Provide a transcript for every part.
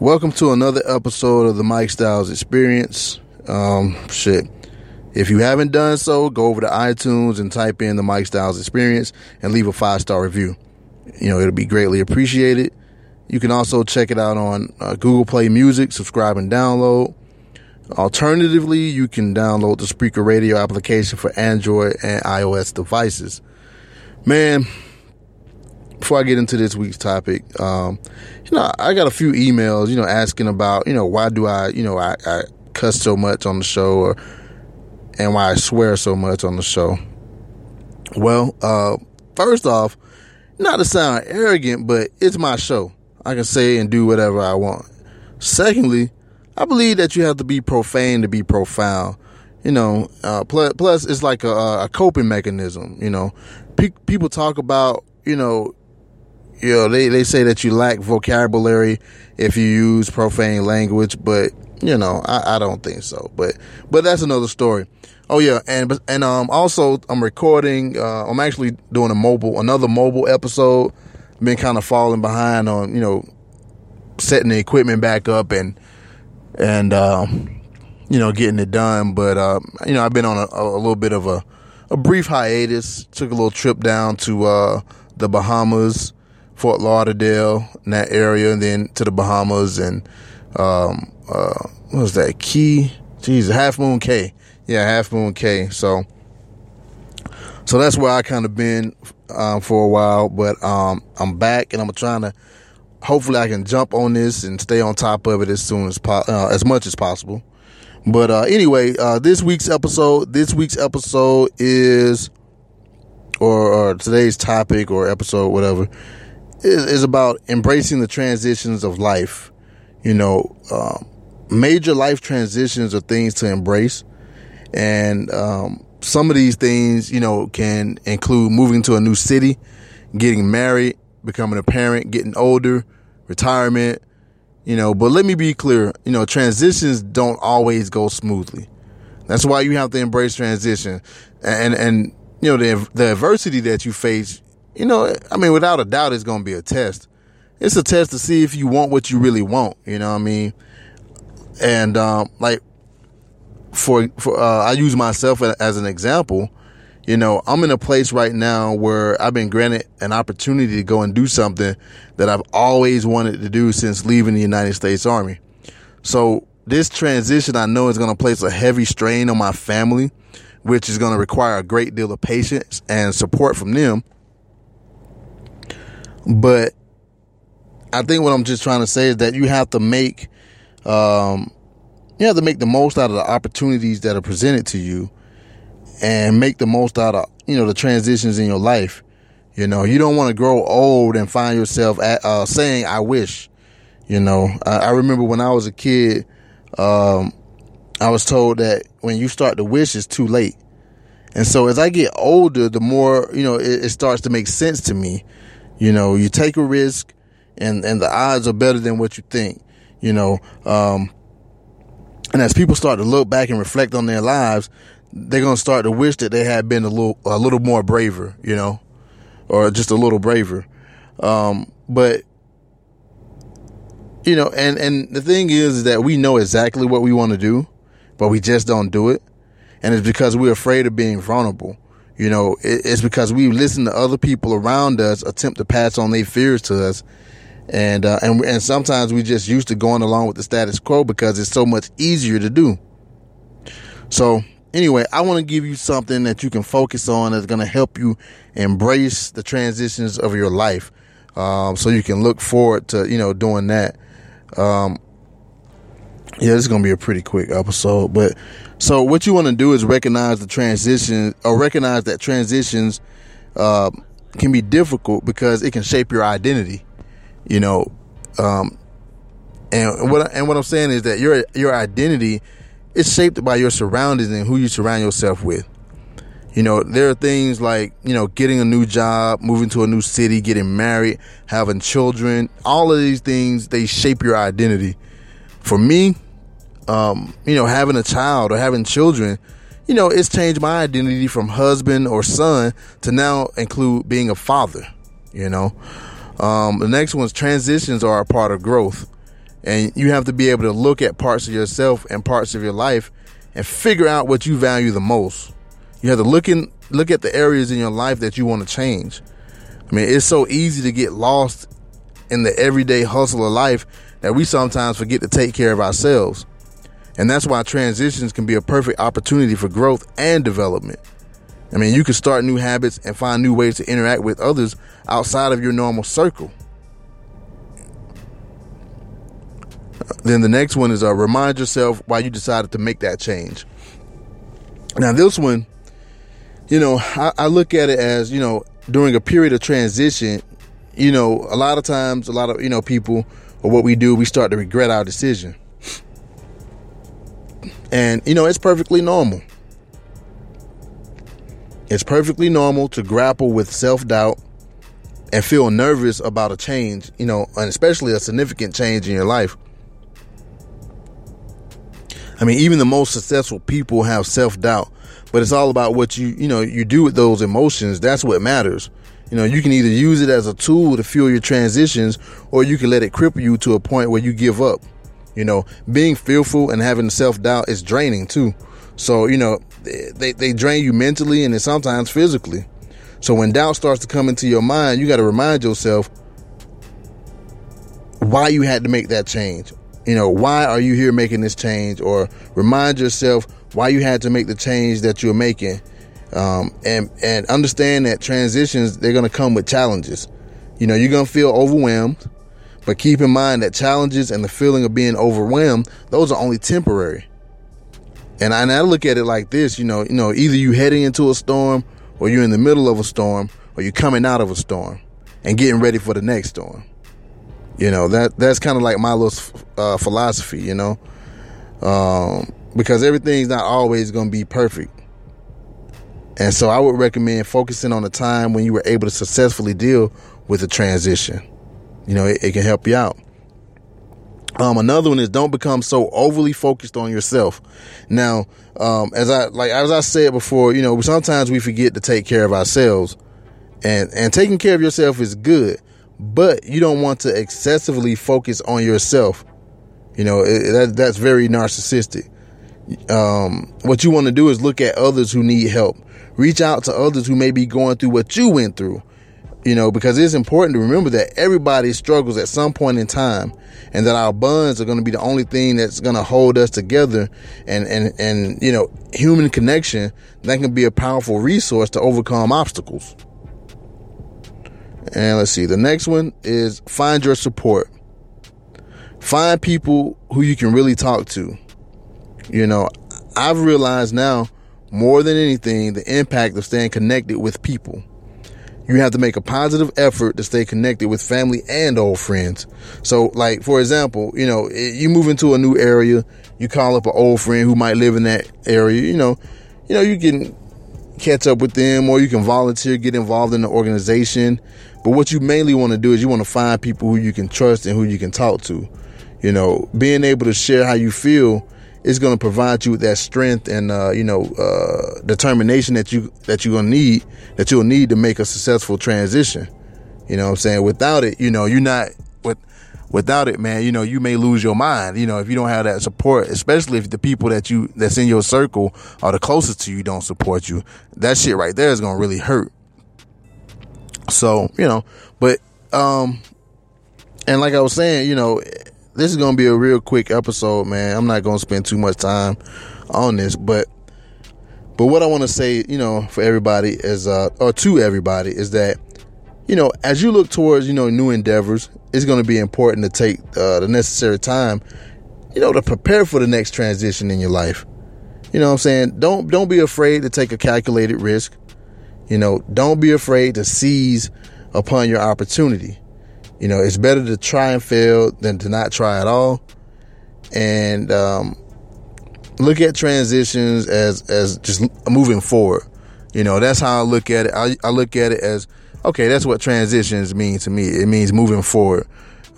Welcome to another episode of the Mike Styles Experience. Um, shit. If you haven't done so, go over to iTunes and type in the Mike Styles Experience and leave a five star review. You know, it'll be greatly appreciated. You can also check it out on uh, Google Play Music, subscribe and download. Alternatively, you can download the Spreaker Radio application for Android and iOS devices. Man, before I get into this week's topic, um, you know, I got a few emails, you know, asking about, you know, why do I, you know, I, I cuss so much on the show or, and why I swear so much on the show. Well, uh, first off, not to sound arrogant, but it's my show. I can say and do whatever I want. Secondly, I believe that you have to be profane to be profound. You know, uh, plus, plus it's like a, a coping mechanism. You know, Pe- people talk about, you know, you know, they, they say that you lack vocabulary if you use profane language, but you know, I, I don't think so. But but that's another story. Oh yeah, and and um also I'm recording. Uh, I'm actually doing a mobile another mobile episode. Been kind of falling behind on you know setting the equipment back up and and um, you know getting it done. But uh, you know I've been on a, a little bit of a a brief hiatus. Took a little trip down to uh, the Bahamas Fort Lauderdale in that area, and then to the Bahamas and um, uh, what was that Key? Jeez, Half Moon Cay. Yeah, Half Moon Cay. So, so that's where I kind of been um, for a while, but um, I'm back and I'm trying to. Hopefully, I can jump on this and stay on top of it as soon as po- uh, as much as possible. But uh, anyway, uh, this week's episode, this week's episode is, or, or today's topic or episode, whatever, is, is about embracing the transitions of life. You know, um, major life transitions are things to embrace. And um, some of these things, you know, can include moving to a new city, getting married, becoming a parent, getting older, retirement, you know. But let me be clear, you know, transitions don't always go smoothly. That's why you have to embrace transition. And, and, you know, the, the adversity that you face, you know, I mean, without a doubt, it's going to be a test. It's a test to see if you want what you really want. You know what I mean? And, um, like, for, for, uh, I use myself as an example. You know, I'm in a place right now where I've been granted an opportunity to go and do something that I've always wanted to do since leaving the United States Army. So this transition I know is going to place a heavy strain on my family, which is going to require a great deal of patience and support from them. But I think what I'm just trying to say is that you have to make, um, you have to make the most out of the opportunities that are presented to you and make the most out of, you know, the transitions in your life. You know, you don't want to grow old and find yourself at, uh, saying, I wish, you know, I, I, remember when I was a kid, um, I was told that when you start to wish, it's too late. And so as I get older, the more, you know, it, it starts to make sense to me. You know, you take a risk and, and the odds are better than what you think, you know, um, and as people start to look back and reflect on their lives, they're going to start to wish that they had been a little, a little more braver, you know, or just a little braver. Um, but, you know, and, and the thing is, is that we know exactly what we want to do, but we just don't do it. And it's because we're afraid of being vulnerable. You know, it's because we listen to other people around us attempt to pass on their fears to us. And, uh, and, and sometimes we just used to going along with the status quo because it's so much easier to do. So anyway, I want to give you something that you can focus on that's going to help you embrace the transitions of your life. Um, so you can look forward to, you know, doing that. Um, yeah, this is going to be a pretty quick episode, but so what you want to do is recognize the transition or recognize that transitions, uh, can be difficult because it can shape your identity. You know, Um, and what and what I'm saying is that your your identity is shaped by your surroundings and who you surround yourself with. You know, there are things like, you know, getting a new job, moving to a new city, getting married, having children. All of these things, they shape your identity. For me, um, you know, having a child or having children, you know, it's changed my identity from husband or son to now include being a father, you know. Um, the next one's transitions are a part of growth. And you have to be able to look at parts of yourself and parts of your life and figure out what you value the most. You have to look in look at the areas in your life that you want to change. I mean, it's so easy to get lost in the everyday hustle of life that we sometimes forget to take care of ourselves. And that's why transitions can be a perfect opportunity for growth and development. I mean, you can start new habits and find new ways to interact with others outside of your normal circle. Then the next one is uh, remind yourself why you decided to make that change. Now, this one, you know, I, I look at it as, you know, during a period of transition, you know, a lot of times, a lot of, you know, people or what we do, we start to regret our decision. And, you know, it's perfectly normal. It's perfectly normal to grapple with self doubt and feel nervous about a change, you know, and especially a significant change in your life. I mean, even the most successful people have self doubt, but it's all about what you, you know, you do with those emotions. That's what matters. You know, you can either use it as a tool to fuel your transitions or you can let it cripple you to a point where you give up. You know, being fearful and having self doubt is draining too. So, you know, they, they drain you mentally and sometimes physically. So when doubt starts to come into your mind, you got to remind yourself why you had to make that change you know, why are you here making this change? Or remind yourself why you had to make the change that you're making. Um, and, and understand that transitions, they're going to come with challenges. You know, you're going to feel overwhelmed, but keep in mind that challenges and the feeling of being overwhelmed, those are only temporary. And I, and I look at it like this, you know, you know, either you're heading into a storm or you're in the middle of a storm or you're coming out of a storm and getting ready for the next storm. You know that that's kind of like my little uh, philosophy. You know, um, because everything's not always going to be perfect, and so I would recommend focusing on the time when you were able to successfully deal with the transition. You know, it, it can help you out. Um, another one is don't become so overly focused on yourself. Now, um, as I like as I said before, you know, sometimes we forget to take care of ourselves, and and taking care of yourself is good but you don't want to excessively focus on yourself. You know, it, that, that's very narcissistic. Um, what you want to do is look at others who need help. Reach out to others who may be going through what you went through. You know, because it's important to remember that everybody struggles at some point in time and that our bonds are going to be the only thing that's going to hold us together and, and, and, you know, human connection that can be a powerful resource to overcome obstacles. And let's see, the next one is find your support. Find people who you can really talk to. You know, I've realized now more than anything the impact of staying connected with people. You have to make a positive effort to stay connected with family and old friends. So, like, for example, you know, you move into a new area, you call up an old friend who might live in that area, you know, you know, you can catch up with them or you can volunteer, get involved in the organization. But what you mainly want to do is you want to find people who you can trust and who you can talk to. You know, being able to share how you feel is going to provide you with that strength and uh, you know uh, determination that you that you're gonna need that you'll need to make a successful transition. You know what I'm saying? Without it, you know, you're not with without it, man, you know, you may lose your mind. You know, if you don't have that support, especially if the people that you that's in your circle are the closest to you don't support you, that shit right there is gonna really hurt. So, you know, but, um, and like I was saying, you know, this is to be a real quick episode, man. I'm not to spend too much time on this, but, but what I want to say, you know, for everybody is, uh, or to everybody is that, you know, as you look towards, you know, new endeavors, it's to be important to take uh, the necessary time, you know, to prepare for the next transition in your life. You know what I'm saying? Don't don't be afraid to take a calculated risk. You know, don't be afraid to seize upon your opportunity. You know, it's better to try and fail than to not try at all. And um, look at transitions as as just moving forward. You know, that's how I look at it. I, I look at it as okay. That's what transitions mean to me. It means moving forward.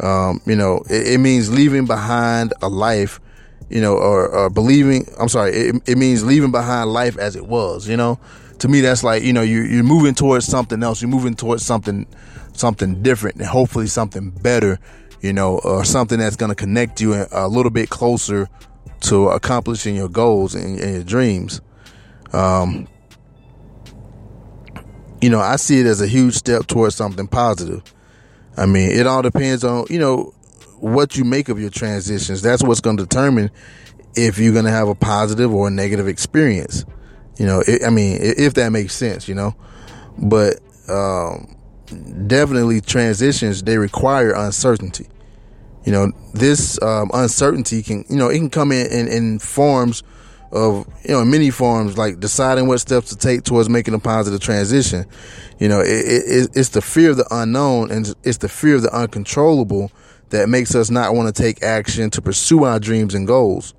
Um, you know, it, it, means leaving behind a life. You know, or, or believing. I'm sorry. It, it means leaving behind life as it was. You know, to me, that's like you know you you're moving towards something else. You're moving towards something something different and hopefully something better. You know, or something that's going to connect you a little bit closer to accomplishing your goals and, and your dreams. Um, you know, I see it as a huge step towards something positive. I mean, it all depends on, you know, what you make of your transitions. That's what's going to determine if you're going to have a positive or a negative experience. You know, it, I mean, if that makes sense, you know, but, um, definitely transitions, they require uncertainty. You know, this, um, uncertainty can, you know, it can come in, in, in forms of you know many forms like deciding what steps to take towards making a positive transition. You know it, it, it's the fear of the unknown and it's the fear of the uncontrollable that makes us not want to take action to pursue our dreams and goals.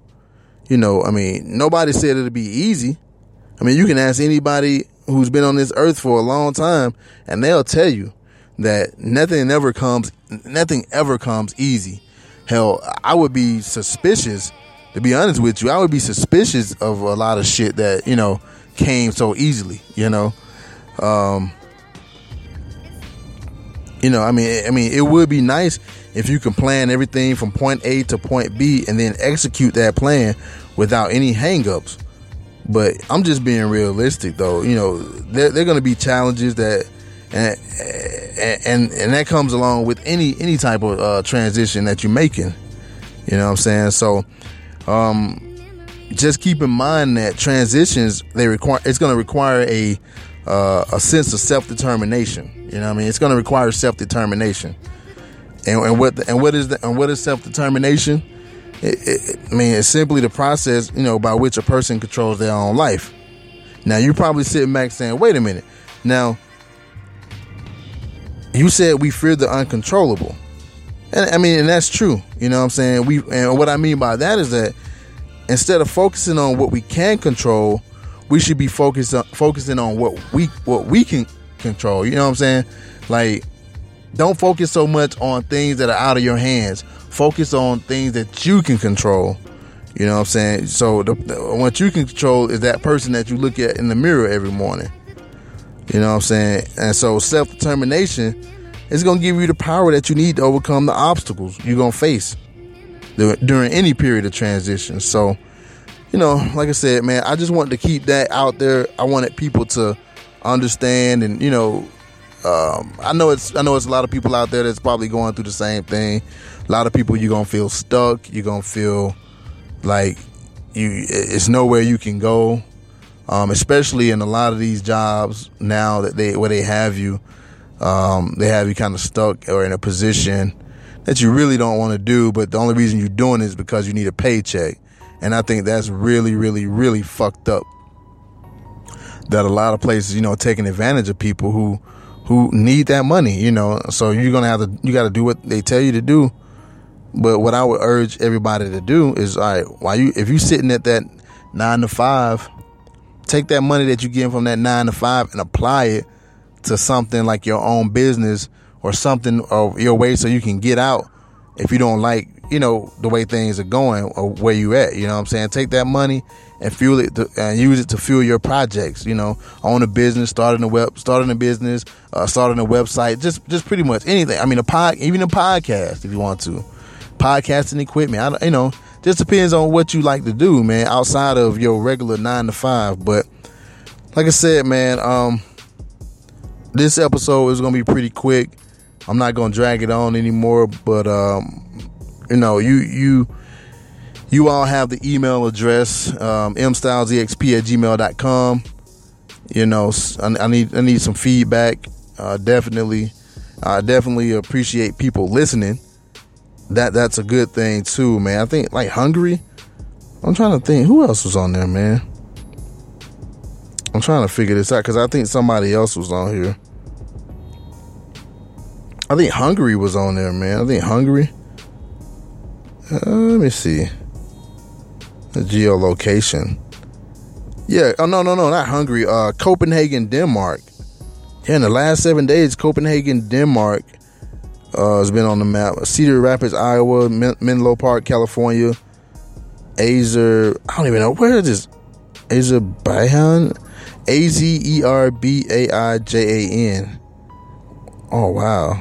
You know i mean nobody said it'd be easy. I mean you can ask anybody who's been on this earth for a long time and they'll tell you that nothing ever comes nothing ever comes easy hell i would be suspicious to be honest with you, I would be suspicious of a lot of shit that, you know, came so easily, you know. Um, you know, I mean, I mean, it would be nice if you can plan everything from point A to point B and then execute that plan without any hangups. But I'm just being realistic, though. You know, there, there are going to be challenges that, and, and and that comes along with any any type of uh, transition that you're making. You know what I'm saying? So um, just keep in mind that transitions they require it's going to require a uh, a sense of self determination. You know, what I mean, it's going to require self determination. And, and, what and what is the, and what is self determination? I mean, it's simply the process you know by which a person controls their own life. Now you're probably sitting back saying, "Wait a minute." Now you said we fear the uncontrollable. And I mean, and that's true. You know what I'm saying? We and what I mean by that is that instead of focusing on what we can control, we should be focused on, focusing on what we what we can control. You know what I'm saying? Like don't focus so much on things that are out of your hands. Focus on things that you can control. You know what I'm saying? So the, the, what you can control is that person that you look at in the mirror every morning. You know what I'm saying? And so self determination is going to give you the power that you need to overcome the obstacles you're going to face during any period of transition. So, you know, like I said, man, I just wanted to keep that out there. I wanted people to understand and, you know, um, I know it's I know it's a lot of people out there that's probably going through the same thing. A lot of people you're gonna feel stuck. You're gonna feel like you it's nowhere you can go. Um, especially in a lot of these jobs now that they where they have you um, they have you kind of stuck or in a position that you really don't want to do, but the only reason you're doing it is because you need a paycheck. And I think that's really, really, really fucked up. That a lot of places, you know, taking advantage of people who who need that money, you know. So you're gonna have to you gotta do what they tell you to do. But what I would urge everybody to do is all right, while you if you're sitting at that nine to five, take that money that you get from that nine to five and apply it to something like your own business or something of your way so you can get out if you don't like, you know, the way things are going or where you at, you know what I'm saying? Take that money and fuel it to, and use it to fuel your projects, you know, own a business, starting a web, starting a business, uh, starting a website, just, just pretty much anything. I mean, a pod, even a podcast if you want to, podcasting equipment, I, you know, just depends on what you like to do, man, outside of your regular nine to five. But like I said, man, um, this episode is gonna be pretty quick. I'm not gonna drag it on anymore, but um, you know, you you you all have the email address um, mstylesexp at gmail.com. You know, I, I need I need some feedback. Uh, definitely, I definitely appreciate people listening. That that's a good thing too, man. I think like Hungary. I'm trying to think who else was on there, man. I'm trying to figure this out because I think somebody else was on here. I think Hungary was on there, man. I think Hungary. Uh, let me see. The geolocation. Yeah. Oh no, no, no, not Hungary. Uh, Copenhagen, Denmark. Yeah, in the last seven days, Copenhagen, Denmark uh, has been on the map. Cedar Rapids, Iowa, Men- Menlo Park, California. Azer, I don't even know where is this. Azerbaijan, A Z E R B A I J A N. Oh wow.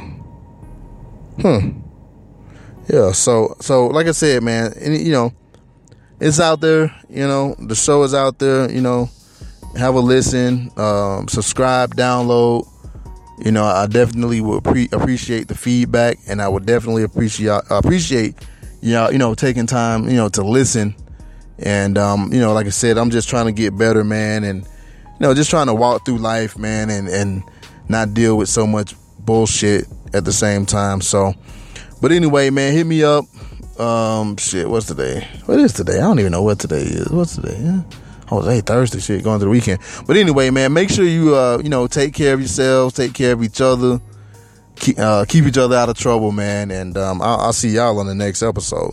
Hmm. Yeah. So so like I said, man, and, you know, it's out there. You know, the show is out there. You know, have a listen, um, subscribe, download. You know, I definitely would pre- appreciate the feedback, and I would definitely appreciate appreciate you know, you know taking time you know to listen. And um, you know, like I said, I'm just trying to get better, man, and you know, just trying to walk through life, man, and and not deal with so much bullshit at the same time. So, but anyway, man, hit me up. Um, shit, what's today? What is today? I don't even know what today is. What's today? Yeah. Oh, hey, Thursday shit, going to the weekend. But anyway, man, make sure you, uh, you know, take care of yourselves, take care of each other, keep, uh, keep each other out of trouble, man. And um, I'll, I'll see y'all on the next episode.